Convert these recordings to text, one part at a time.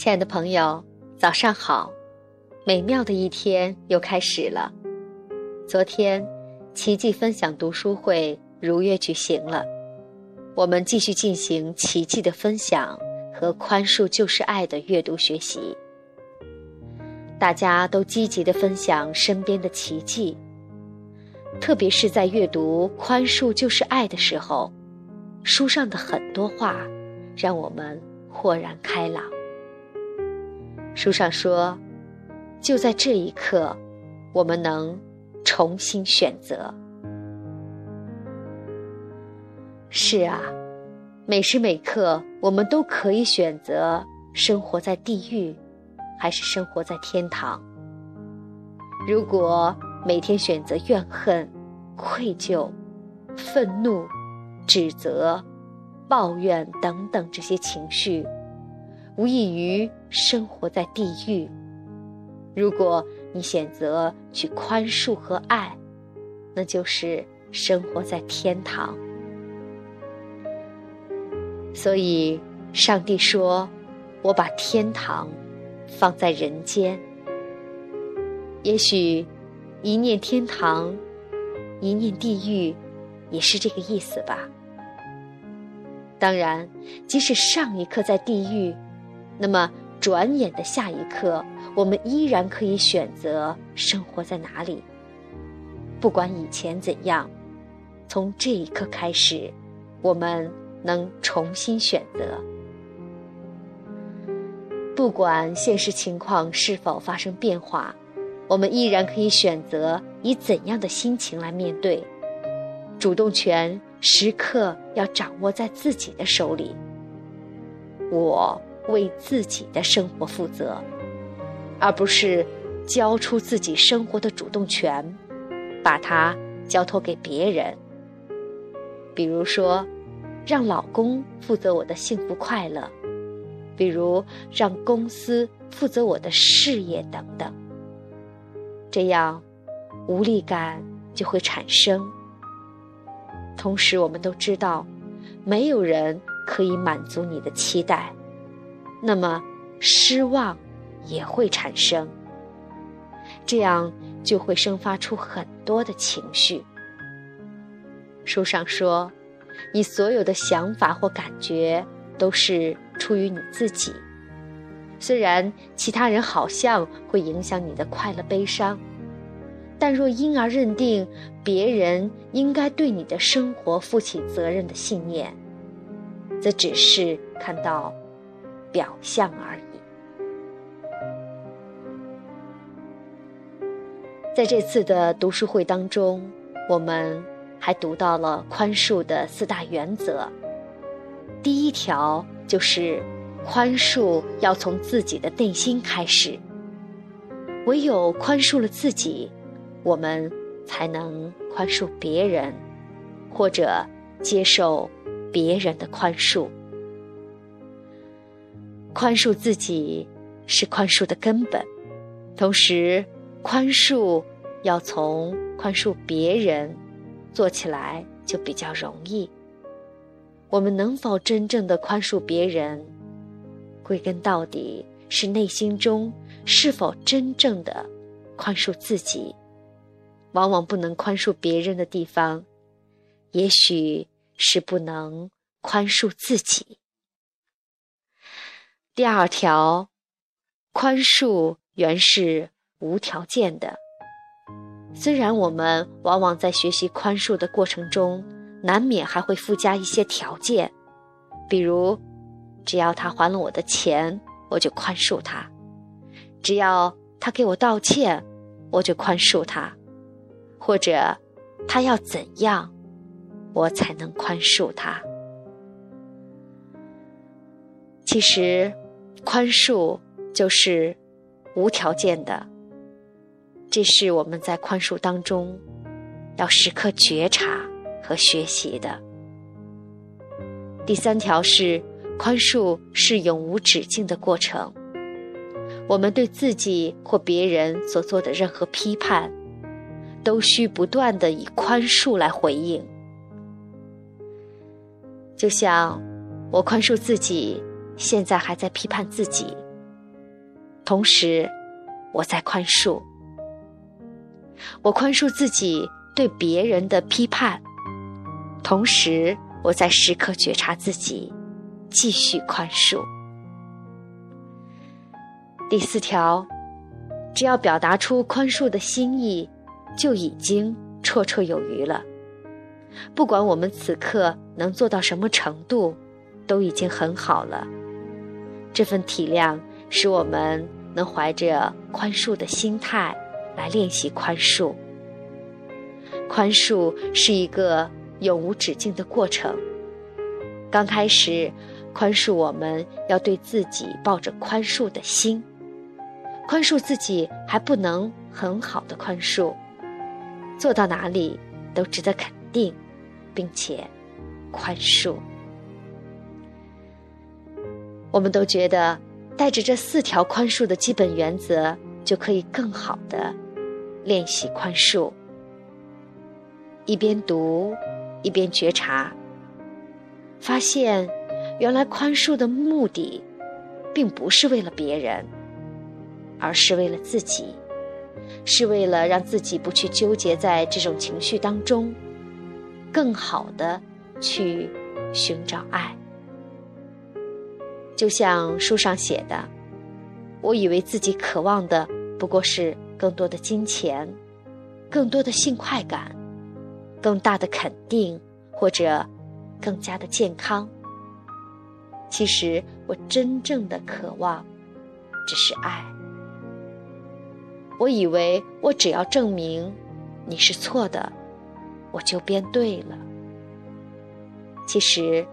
亲爱的朋友，早上好！美妙的一天又开始了。昨天，奇迹分享读书会如约举行了，我们继续进行奇迹的分享和宽恕就是爱的阅读学习。大家都积极的分享身边的奇迹，特别是在阅读《宽恕就是爱》的时候，书上的很多话让我们豁然开朗。书上说，就在这一刻，我们能重新选择。是啊，每时每刻，我们都可以选择生活在地狱，还是生活在天堂。如果每天选择怨恨、愧疚、愤怒、指责、抱怨等等这些情绪，无异于生活在地狱。如果你选择去宽恕和爱，那就是生活在天堂。所以，上帝说：“我把天堂放在人间。”也许，一念天堂，一念地狱，也是这个意思吧。当然，即使上一刻在地狱。那么，转眼的下一刻，我们依然可以选择生活在哪里。不管以前怎样，从这一刻开始，我们能重新选择。不管现实情况是否发生变化，我们依然可以选择以怎样的心情来面对。主动权时刻要掌握在自己的手里。我。为自己的生活负责，而不是交出自己生活的主动权，把它交托给别人。比如说，让老公负责我的幸福快乐；比如让公司负责我的事业等等。这样，无力感就会产生。同时，我们都知道，没有人可以满足你的期待。那么，失望也会产生，这样就会生发出很多的情绪。书上说，你所有的想法或感觉都是出于你自己，虽然其他人好像会影响你的快乐悲伤，但若因而认定别人应该对你的生活负起责任的信念，则只是看到。表象而已。在这次的读书会当中，我们还读到了宽恕的四大原则。第一条就是宽恕要从自己的内心开始，唯有宽恕了自己，我们才能宽恕别人，或者接受别人的宽恕。宽恕自己是宽恕的根本，同时，宽恕要从宽恕别人做起来就比较容易。我们能否真正的宽恕别人，归根到底是内心中是否真正的宽恕自己。往往不能宽恕别人的地方，也许是不能宽恕自己。第二条，宽恕原是无条件的。虽然我们往往在学习宽恕的过程中，难免还会附加一些条件，比如，只要他还了我的钱，我就宽恕他；只要他给我道歉，我就宽恕他；或者，他要怎样，我才能宽恕他。其实。宽恕就是无条件的，这是我们在宽恕当中要时刻觉察和学习的。第三条是宽恕是永无止境的过程，我们对自己或别人所做的任何批判，都需不断的以宽恕来回应。就像我宽恕自己。现在还在批判自己，同时，我在宽恕。我宽恕自己对别人的批判，同时我在时刻觉察自己，继续宽恕。第四条，只要表达出宽恕的心意，就已经绰绰有余了。不管我们此刻能做到什么程度，都已经很好了。这份体谅使我们能怀着宽恕的心态来练习宽恕。宽恕是一个永无止境的过程。刚开始，宽恕我们要对自己抱着宽恕的心，宽恕自己还不能很好的宽恕，做到哪里都值得肯定。并且，宽恕。我们都觉得，带着这四条宽恕的基本原则，就可以更好的练习宽恕。一边读，一边觉察，发现原来宽恕的目的，并不是为了别人，而是为了自己，是为了让自己不去纠结在这种情绪当中。更好的去寻找爱，就像书上写的，我以为自己渴望的不过是更多的金钱、更多的性快感、更大的肯定或者更加的健康。其实我真正的渴望只是爱。我以为我只要证明你是错的。我就变对了。其实，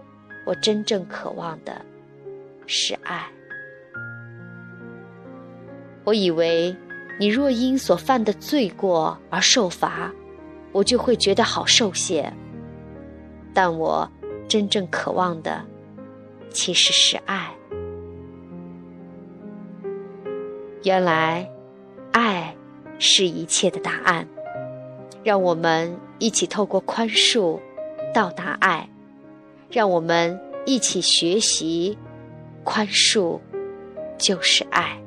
我真正渴望的是爱。我以为你若因所犯的罪过而受罚，我就会觉得好受些。但我真正渴望的其实是爱。原来，爱是一切的答案。让我们一起透过宽恕到达爱，让我们一起学习宽恕就是爱。